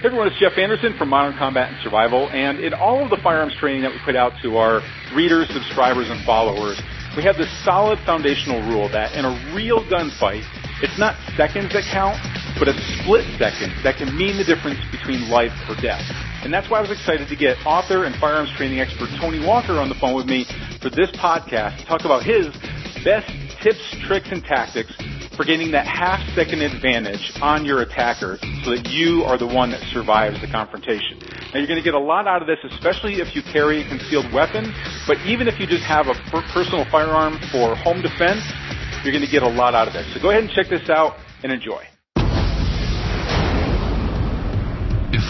Hey everyone, it's Jeff Anderson from Modern Combat and Survival, and in all of the firearms training that we put out to our readers, subscribers, and followers, we have this solid foundational rule that in a real gunfight, it's not seconds that count, but a split second that can mean the difference between life or death. And that's why I was excited to get author and firearms training expert Tony Walker on the phone with me for this podcast to talk about his best tips, tricks, and tactics for gaining that half second advantage on your attacker so that you are the one that survives the confrontation. Now you're going to get a lot out of this, especially if you carry a concealed weapon, but even if you just have a personal firearm for home defense, you're going to get a lot out of this. So go ahead and check this out and enjoy.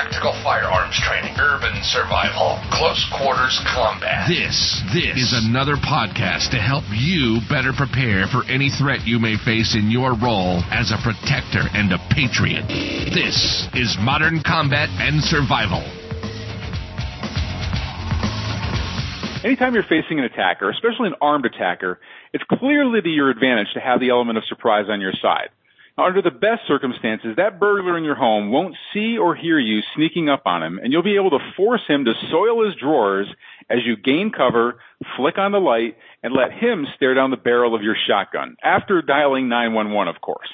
Tactical firearms training, urban survival, close quarters combat. This, this is another podcast to help you better prepare for any threat you may face in your role as a protector and a patriot. This is Modern Combat and Survival. Anytime you're facing an attacker, especially an armed attacker, it's clearly to your advantage to have the element of surprise on your side. Under the best circumstances, that burglar in your home won't see or hear you sneaking up on him, and you'll be able to force him to soil his drawers as you gain cover, flick on the light, and let him stare down the barrel of your shotgun, after dialing 911, of course.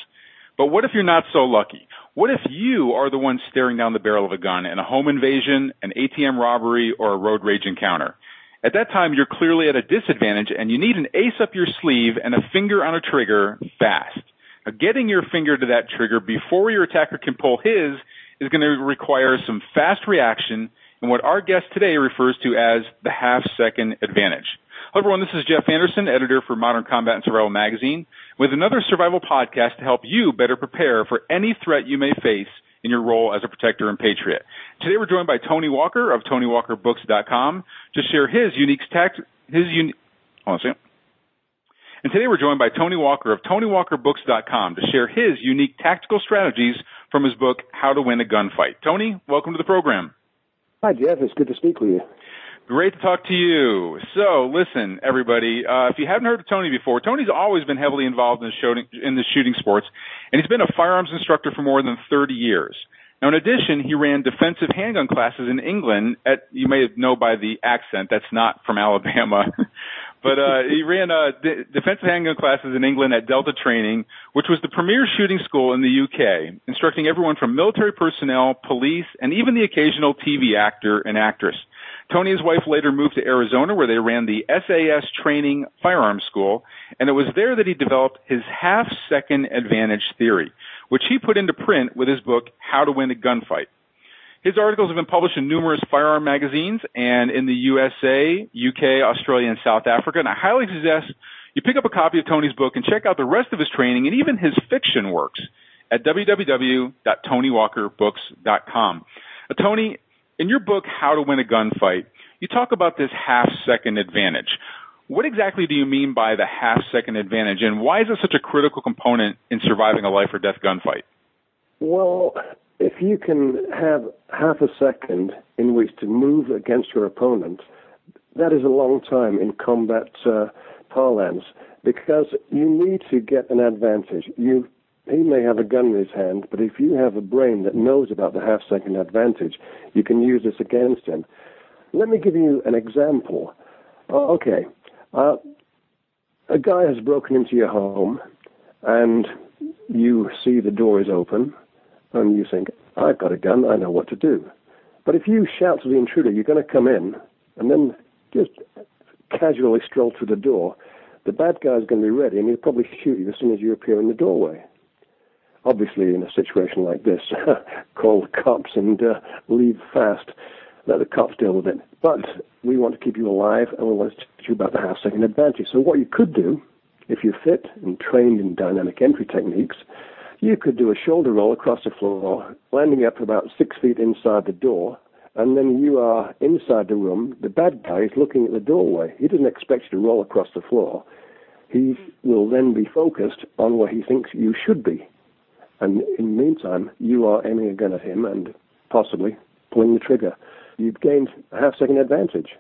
But what if you're not so lucky? What if you are the one staring down the barrel of a gun in a home invasion, an ATM robbery, or a road rage encounter? At that time, you're clearly at a disadvantage and you need an ace up your sleeve and a finger on a trigger fast. Now, getting your finger to that trigger before your attacker can pull his is going to require some fast reaction and what our guest today refers to as the half second advantage. Hello everyone, this is Jeff Anderson, editor for Modern Combat and Survival magazine, with another survival podcast to help you better prepare for any threat you may face in your role as a protector and patriot. Today we're joined by Tony Walker of TonyWalkerBooks.com to share his unique tact, his unique, hold on a second. And today we're joined by Tony Walker of TonyWalkerBooks.com to share his unique tactical strategies from his book, How to Win a Gunfight. Tony, welcome to the program. Hi, Jeff. It's good to speak with you. Great to talk to you. So, listen, everybody, uh, if you haven't heard of Tony before, Tony's always been heavily involved in the, shooting, in the shooting sports, and he's been a firearms instructor for more than 30 years. Now, in addition, he ran defensive handgun classes in England at, you may know by the accent, that's not from Alabama, but uh, he ran uh, defensive handgun classes in England at Delta Training, which was the premier shooting school in the UK, instructing everyone from military personnel, police, and even the occasional TV actor and actress. Tony and his wife later moved to Arizona where they ran the SAS Training Firearms School, and it was there that he developed his half second advantage theory, which he put into print with his book, How to Win a Gunfight. His articles have been published in numerous firearm magazines and in the USA, UK, Australia, and South Africa. And I highly suggest you pick up a copy of Tony's book and check out the rest of his training and even his fiction works at www.tonywalkerbooks.com. Uh, Tony, in your book, How to Win a Gunfight, you talk about this half second advantage. What exactly do you mean by the half second advantage and why is it such a critical component in surviving a life or death gunfight? Well, if you can have half a second in which to move against your opponent, that is a long time in combat uh, parlance because you need to get an advantage. You he may have a gun in his hand, but if you have a brain that knows about the half second advantage, you can use this against him. Let me give you an example. Oh, okay, uh, a guy has broken into your home, and you see the door is open and you think, I've got a gun, I know what to do. But if you shout to the intruder, you're going to come in, and then just casually stroll through the door, the bad guy's going to be ready, and he'll probably shoot you as soon as you appear in the doorway. Obviously, in a situation like this, call the cops and uh, leave fast. Let the cops deal with it. But we want to keep you alive, and we want to teach you about the half second advantage. So what you could do, if you're fit and trained in dynamic entry techniques, you could do a shoulder roll across the floor, landing up about six feet inside the door, and then you are inside the room. The bad guy is looking at the doorway. He doesn't expect you to roll across the floor. he will then be focused on where he thinks you should be. And in the meantime, you are aiming a gun at him and possibly pulling the trigger. You've gained a half second advantage.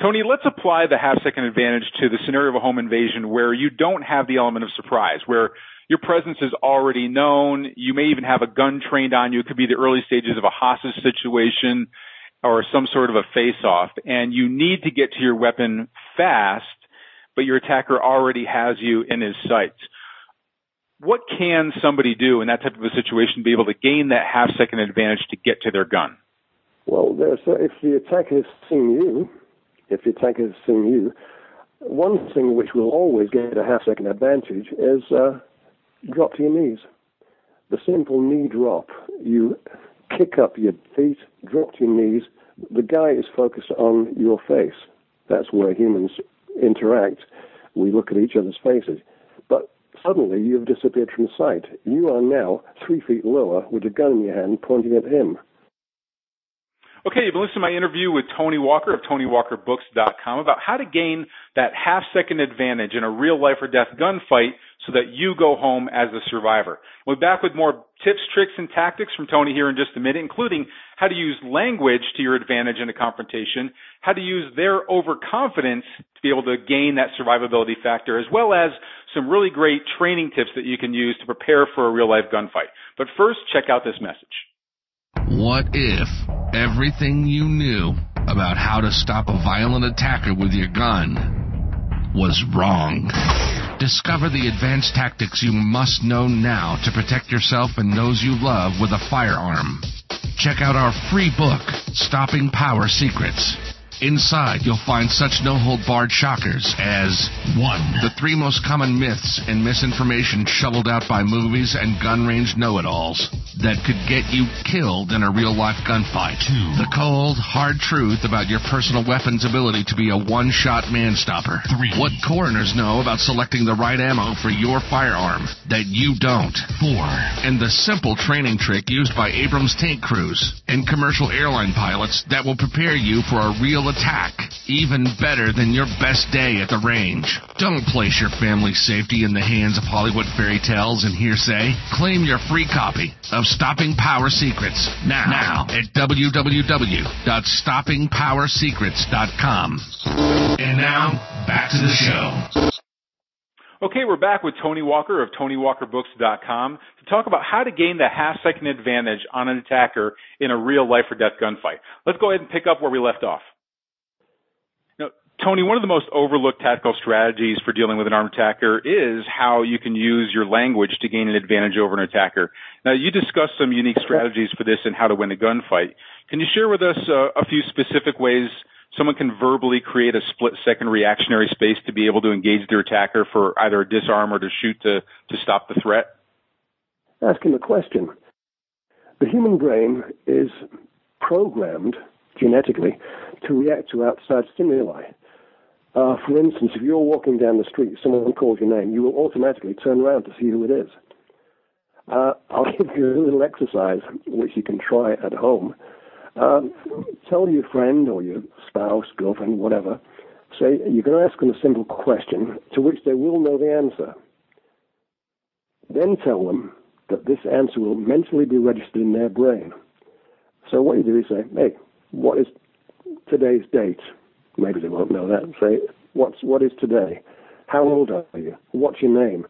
Tony, let's apply the half second advantage to the scenario of a home invasion where you don't have the element of surprise, where your presence is already known. You may even have a gun trained on you. It could be the early stages of a hostage situation or some sort of a face off and you need to get to your weapon fast, but your attacker already has you in his sights. What can somebody do in that type of a situation to be able to gain that half second advantage to get to their gun? Well, there's, if the attacker has seen you, if attacker has seen you, one thing which will always get a half second advantage is uh, drop to your knees. The simple knee drop. You kick up your feet, drop to your knees. The guy is focused on your face. That's where humans interact. We look at each other's faces. But suddenly you've disappeared from sight. You are now three feet lower with a gun in your hand pointing at him. Okay, you've been listening to my interview with Tony Walker of TonyWalkerBooks.com about how to gain that half second advantage in a real life or death gunfight so that you go home as a survivor. We'll be back with more tips, tricks, and tactics from Tony here in just a minute, including how to use language to your advantage in a confrontation, how to use their overconfidence to be able to gain that survivability factor, as well as some really great training tips that you can use to prepare for a real life gunfight. But first, check out this message. What if everything you knew about how to stop a violent attacker with your gun was wrong? Discover the advanced tactics you must know now to protect yourself and those you love with a firearm. Check out our free book, Stopping Power Secrets. Inside, you'll find such no-hold-barred shockers as 1. The three most common myths and misinformation shoveled out by movies and gun range know-it-alls that could get you killed in a real-life gunfight. 2. The cold, hard truth about your personal weapon's ability to be a one-shot man-stopper. 3. What coroners know about selecting the right ammo for your firearm that you don't. 4. And the simple training trick used by Abrams tank crews and commercial airline pilots that will prepare you for a real attack, even better than your best day at the range. Don't place your family's safety in the hands of Hollywood fairy tales and hearsay. Claim your free copy of Stopping Power Secrets now, now at www.stoppingpowersecrets.com. And now, back to the show. Okay, we're back with Tony Walker of TonyWalkerBooks.com to talk about how to gain the half second advantage on an attacker in a real life or death gunfight. Let's go ahead and pick up where we left off. Tony, one of the most overlooked tactical strategies for dealing with an armed attacker is how you can use your language to gain an advantage over an attacker. Now, you discussed some unique strategies for this and how to win a gunfight. Can you share with us uh, a few specific ways someone can verbally create a split second reactionary space to be able to engage their attacker for either a disarm or to shoot to, to stop the threat? Ask him a question. The human brain is programmed genetically to react to outside stimuli. Uh, for instance, if you're walking down the street, someone calls your name, you will automatically turn around to see who it is. Uh, I'll give you a little exercise which you can try at home. Um, tell your friend or your spouse, girlfriend, whatever, say you're going to ask them a simple question to which they will know the answer. Then tell them that this answer will mentally be registered in their brain. So what you do is say, hey, what is today's date? Maybe they won't know that. Say, what's, what is today? How old are you? What's your name?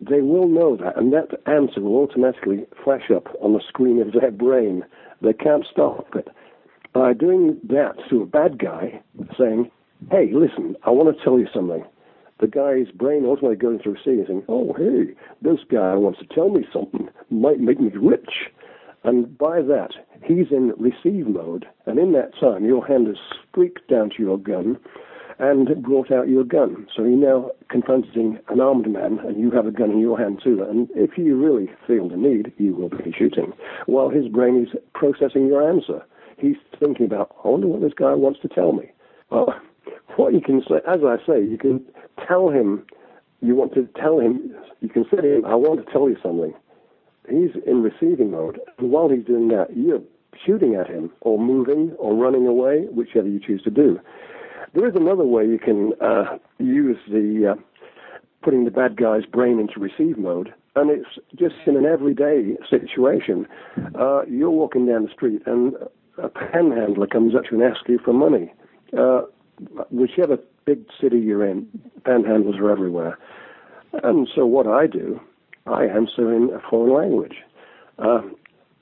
They will know that, and that answer will automatically flash up on the screen of their brain. They can't stop it. By doing that to a bad guy, saying, hey, listen, I want to tell you something, the guy's brain automatically goes through seeing, oh, hey, this guy wants to tell me something, might make me rich. And by that, he's in receive mode, and in that time, your hand has streaked down to your gun and brought out your gun. So you're now confronting an armed man, and you have a gun in your hand too. And if you really feel the need, you will be shooting, while his brain is processing your answer. He's thinking about, I wonder what this guy wants to tell me. Well, what you can say, as I say, you can tell him, you want to tell him, you can say to him, I want to tell you something he's in receiving mode. And while he's doing that, you're shooting at him or moving or running away, whichever you choose to do. There is another way you can uh, use the uh, putting the bad guy's brain into receive mode. And it's just in an everyday situation. Uh, you're walking down the street and a panhandler comes up to you and asks you for money. Uh, whichever big city you're in, panhandlers are everywhere. And so what I do, I answer in a foreign language. Uh,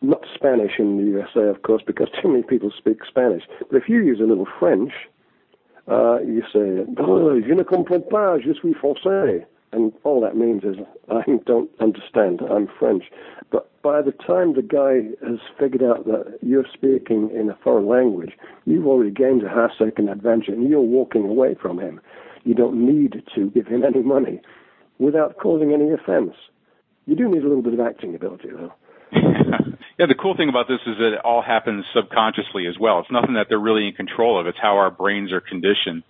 not Spanish in the USA, of course, because too many people speak Spanish. But if you use a little French, uh, you say, oh, je ne comprends pas, je suis français. And all that means is, I don't understand, I'm French. But by the time the guy has figured out that you're speaking in a foreign language, you've already gained a half second advantage and you're walking away from him. You don't need to give him any money without causing any offense. You do need a little bit of acting ability, though. Yeah, the cool thing about this is that it all happens subconsciously as well. It's nothing that they're really in control of. It's how our brains are conditioned.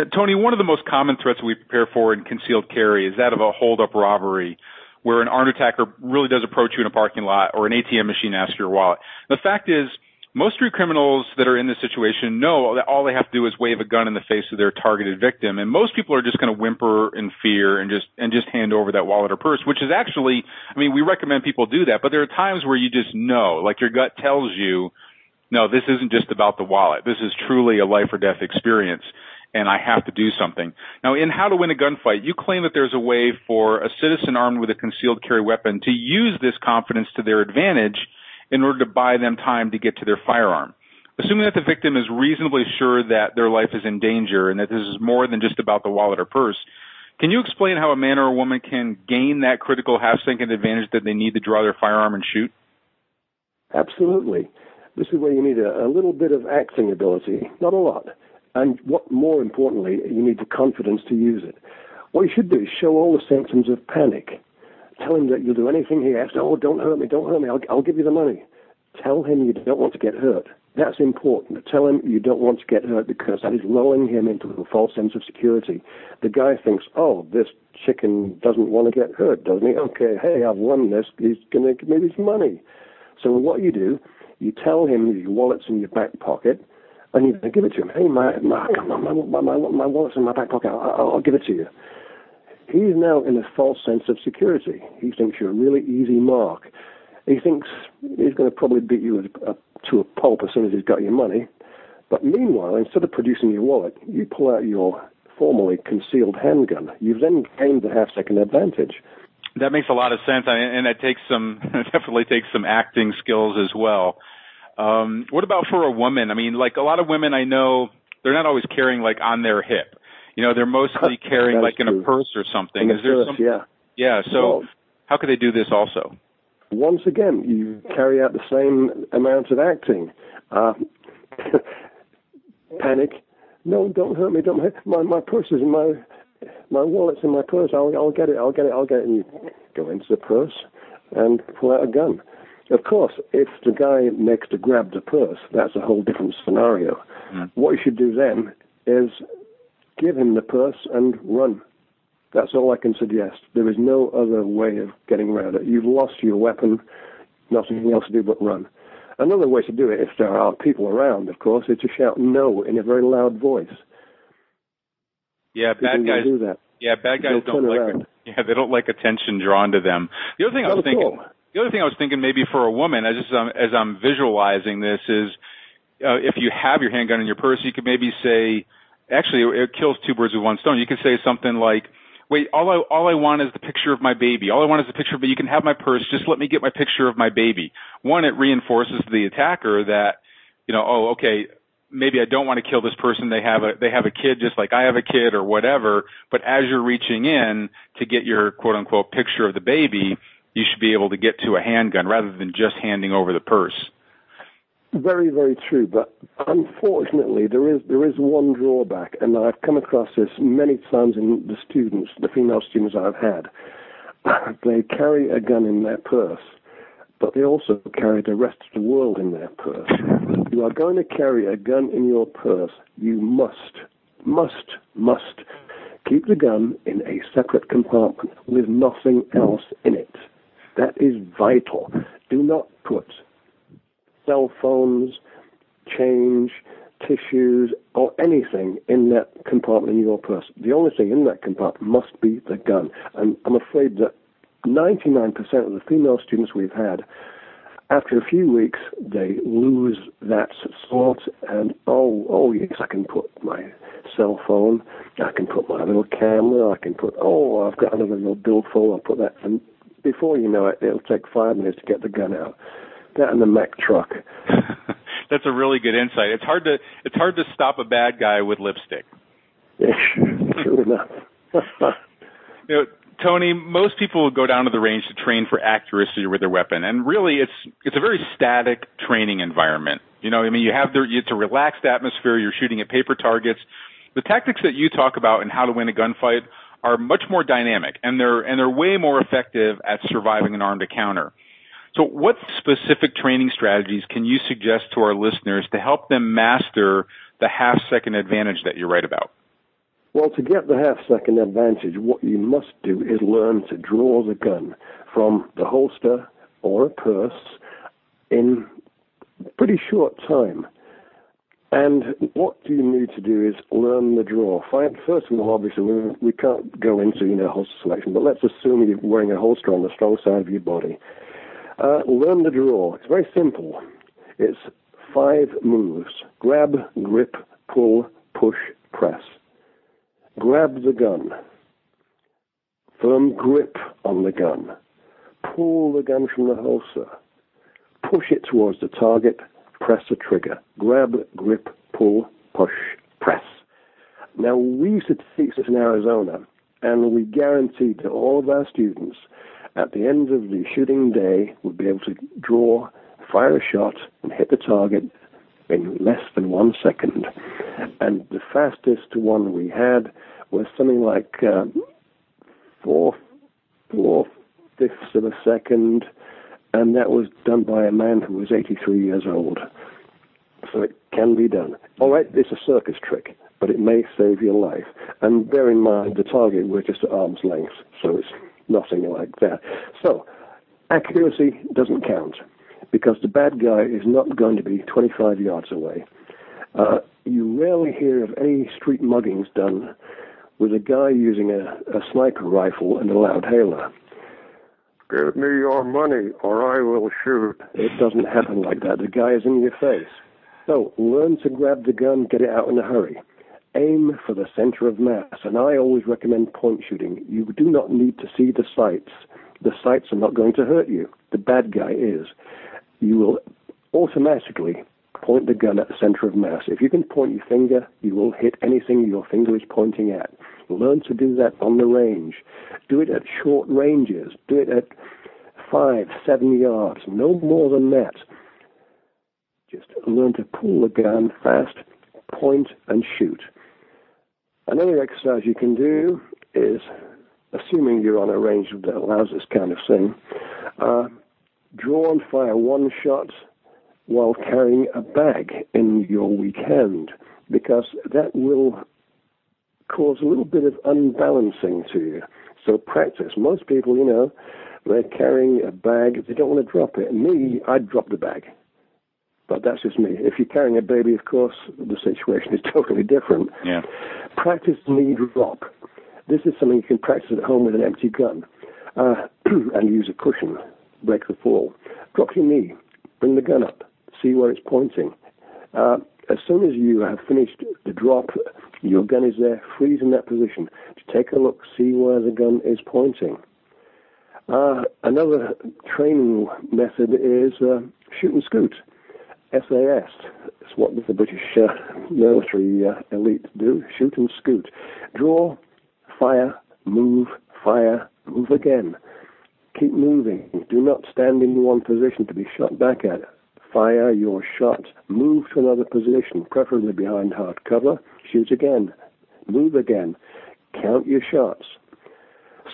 Uh, Tony, one of the most common threats we prepare for in concealed carry is that of a hold-up robbery, where an armed attacker really does approach you in a parking lot or an ATM machine asks for your wallet. The fact is, most street criminals that are in this situation know that all they have to do is wave a gun in the face of their targeted victim, and most people are just going to whimper in fear and just and just hand over that wallet or purse, which is actually, I mean, we recommend people do that, but there are times where you just know, like your gut tells you, no, this isn't just about the wallet. This is truly a life or death experience, and I have to do something. Now, in How to Win a Gunfight, you claim that there's a way for a citizen armed with a concealed carry weapon to use this confidence to their advantage in order to buy them time to get to their firearm. Assuming that the victim is reasonably sure that their life is in danger and that this is more than just about the wallet or purse, can you explain how a man or a woman can gain that critical half second advantage that they need to draw their firearm and shoot? Absolutely. This is where you need a, a little bit of acting ability, not a lot. And what more importantly, you need the confidence to use it. What you should do is show all the symptoms of panic Tell him that you'll do anything he asks. Oh, don't hurt me, don't hurt me. I'll, I'll give you the money. Tell him you don't want to get hurt. That's important. Tell him you don't want to get hurt because that is lulling him into a false sense of security. The guy thinks, oh, this chicken doesn't want to get hurt, doesn't he? Okay, hey, I've won this. He's going to give me his money. So what you do, you tell him your wallet's in your back pocket, and you give it to him. Hey, my my my my, my, my wallet's in my back pocket. I'll, I'll give it to you. He's now in a false sense of security. He thinks you're a really easy mark. He thinks he's going to probably beat you to a pulp as soon as he's got your money. But meanwhile, instead of producing your wallet, you pull out your formerly concealed handgun. You've then gained the half second advantage. That makes a lot of sense, and that takes some definitely takes some acting skills as well. Um, what about for a woman? I mean, like a lot of women I know, they're not always carrying like on their hip. You know, they're mostly carrying like in a purse or something. Is there some? Yeah. Yeah. So, well, how could they do this also? Once again, you carry out the same amount of acting. Uh, panic. No, don't hurt me. Don't hurt my my purse is in my my wallet's in my purse. I'll I'll get it. I'll get it. I'll get it. And you go into the purse and pull out a gun. Of course, if the guy makes to grab the purse, that's a whole different scenario. Mm. What you should do then is give him the purse and run. That's all I can suggest. There is no other way of getting around it. You've lost your weapon, nothing else to do but run. Another way to do it, if there are people around, of course, is to shout no in a very loud voice. Yeah, bad guys do that. Yeah, bad guys They'll don't like. Around. Yeah, they don't like attention drawn to them. The other thing Not I was thinking. All. The other thing I was thinking, maybe for a woman, as um, as I'm visualizing this, is uh, if you have your handgun in your purse, you could maybe say, actually it kills two birds with one stone. You could say something like, wait, all I, all I want is the picture of my baby. All I want is the picture, but you can have my purse. Just let me get my picture of my baby. One, it reinforces the attacker that, you know, oh, okay, maybe I don't want to kill this person. They have a, they have a kid just like I have a kid or whatever. But as you're reaching in to get your quote unquote picture of the baby, you should be able to get to a handgun rather than just handing over the purse. Very, very true. But unfortunately, there is there is one drawback, and I've come across this many times in the students, the female students I've had. They carry a gun in their purse, but they also carry the rest of the world in their purse. If you are going to carry a gun in your purse, you must, must, must keep the gun in a separate compartment with nothing else in it. That is vital. Do not put cell phones, change, tissues, or anything in that compartment in your purse. The only thing in that compartment must be the gun. And I'm afraid that 99% of the female students we've had, after a few weeks, they lose that thought and, oh, oh yes, I can put my cell phone, I can put my little camera, I can put, oh, I've got another little billfold, I'll put that. And before you know it, it'll take five minutes to get the gun out. That and the Mack truck. That's a really good insight. It's hard to it's hard to stop a bad guy with lipstick. Yeah, true enough. you know, Tony, most people go down to the range to train for accuracy with their weapon, and really, it's it's a very static training environment. You know, I mean, you have the it's a relaxed atmosphere. You're shooting at paper targets. The tactics that you talk about and how to win a gunfight are much more dynamic, and they're and they're way more effective at surviving an armed encounter. So, what specific training strategies can you suggest to our listeners to help them master the half second advantage that you write about? Well, to get the half second advantage, what you must do is learn to draw the gun from the holster or a purse in pretty short time. And what do you need to do is learn the draw. First of all, obviously, we, can't go into you know holster selection, but let's assume you're wearing a holster on the strong side of your body. Uh, learn the draw. It's very simple. It's five moves: grab, grip, pull, push, press. Grab the gun. Firm grip on the gun. Pull the gun from the holster. Push it towards the target. Press the trigger. Grab, grip, pull, push, press. Now, we used to teach this in Arizona, and we guaranteed to all of our students at the end of the shooting day would be able to draw, fire a shot, and hit the target in less than one second. And the fastest one we had was something like uh, four, four fifths of a second, and that was done by a man who was 83 years old. So it can be done. All right, it's a circus trick, but it may save your life. And bear in mind, the target was just at arm's length, so it's nothing like that. So accuracy doesn't count because the bad guy is not going to be 25 yards away. Uh, you rarely hear of any street muggings done with a guy using a, a sniper rifle and a loudhailer. Give me your money or I will shoot. It doesn't happen like that. The guy is in your face. So learn to grab the gun, get it out in a hurry. Aim for the center of mass, and I always recommend point shooting. You do not need to see the sights. The sights are not going to hurt you. The bad guy is. You will automatically point the gun at the center of mass. If you can point your finger, you will hit anything your finger is pointing at. Learn to do that on the range. Do it at short ranges. Do it at five, seven yards, no more than that. Just learn to pull the gun fast, point, and shoot. Another exercise you can do is, assuming you're on a range that allows this kind of thing, uh, draw and fire one shot while carrying a bag in your weak hand, because that will cause a little bit of unbalancing to you. So practice. Most people, you know, they're carrying a bag, they don't want to drop it. Me, I'd drop the bag. But that's just me. If you're carrying a baby, of course, the situation is totally different. Yeah. Practice knee drop. This is something you can practice at home with an empty gun uh, and use a cushion, break the fall. Drop your knee, bring the gun up, see where it's pointing. Uh, as soon as you have finished the drop, your gun is there, freeze in that position. To take a look, see where the gun is pointing. Uh, another training method is uh, shoot and scoot. SAS. It's what the British uh, military uh, elite do. Shoot and scoot. Draw, fire, move, fire, move again. Keep moving. Do not stand in one position to be shot back at. Fire your shot. Move to another position, preferably behind hard cover. Shoot again. Move again. Count your shots.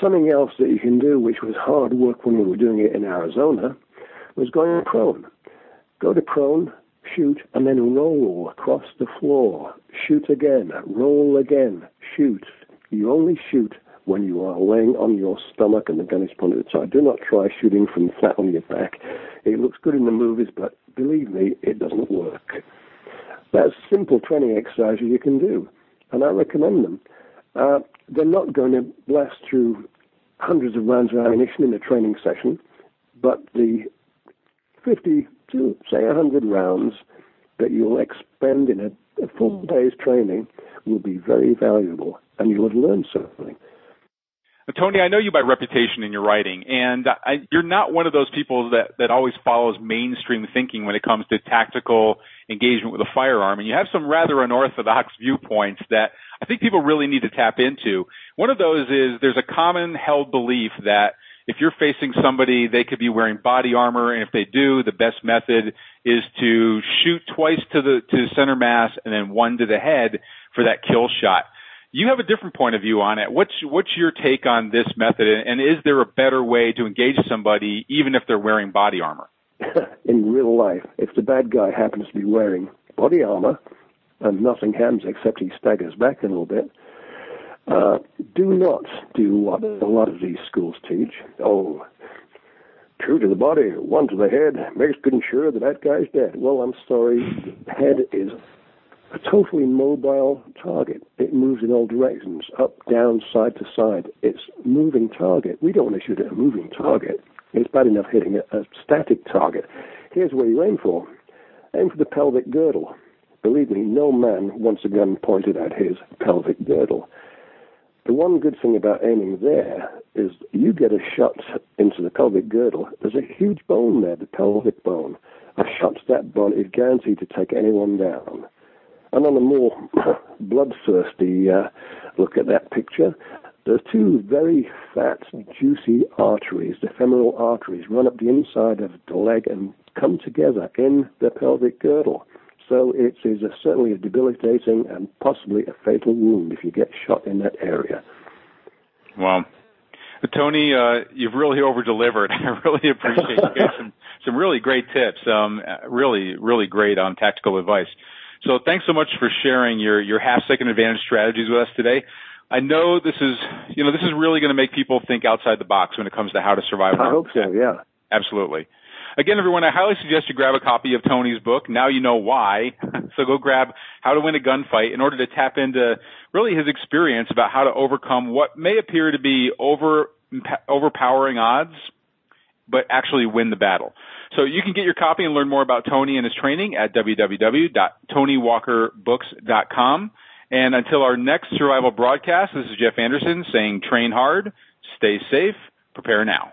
Something else that you can do, which was hard work when we were doing it in Arizona, was going prone. Go to prone, shoot, and then roll across the floor. Shoot again, roll again, shoot. You only shoot when you are laying on your stomach and the gun is pointed at the side. Do not try shooting from flat on your back. It looks good in the movies, but believe me, it doesn't work. That's simple training exercises you can do, and I recommend them. Uh, they're not going to blast through hundreds of rounds of ammunition in a training session, but the 50 to, say, 100 rounds that you'll expend in a, a full hmm. day's training will be very valuable, and you'll have learned something. Tony, I know you by reputation in your writing, and I, you're not one of those people that, that always follows mainstream thinking when it comes to tactical engagement with a firearm. And you have some rather unorthodox viewpoints that I think people really need to tap into. One of those is there's a common held belief that if you're facing somebody, they could be wearing body armor, and if they do, the best method is to shoot twice to the to the center mass and then one to the head for that kill shot. You have a different point of view on it. What's what's your take on this method, and is there a better way to engage somebody even if they're wearing body armor? In real life, if the bad guy happens to be wearing body armor and nothing happens except he staggers back a little bit, uh, do not do what a lot of these schools teach. Oh, two to the body, one to the head, makes good sure that that guy's dead. Well, I'm sorry, the head is a totally mobile target. It moves in all directions, up, down, side to side. It's moving target. We don't want to shoot at a moving target. It's bad enough hitting a, a static target. Here's where you aim for. Aim for the pelvic girdle. Believe me, no man wants a gun pointed at his pelvic girdle. The one good thing about aiming there is you get a shot into the pelvic girdle. There's a huge bone there, the pelvic bone. A shot to that bone is guaranteed to take anyone down. And on a more bloodthirsty uh, look at that picture, there's two very fat, juicy arteries, the femoral arteries, run up the inside of the leg and come together in the pelvic girdle. So it is a, certainly a debilitating and possibly a fatal wound if you get shot in that area. Well, Tony, uh, you've really over delivered. I really appreciate you gave some some really great tips. Um, really, really great um, tactical advice. So thanks so much for sharing your, your half second advantage strategies with us today. I know this is, you know, this is really going to make people think outside the box when it comes to how to survive. I hope so, yeah. Absolutely. Again, everyone, I highly suggest you grab a copy of Tony's book. Now you know why. so go grab How to Win a Gunfight in order to tap into really his experience about how to overcome what may appear to be over, overpowering odds, but actually win the battle. So you can get your copy and learn more about Tony and his training at www.tonywalkerbooks.com. And until our next survival broadcast, this is Jeff Anderson saying train hard, stay safe, prepare now.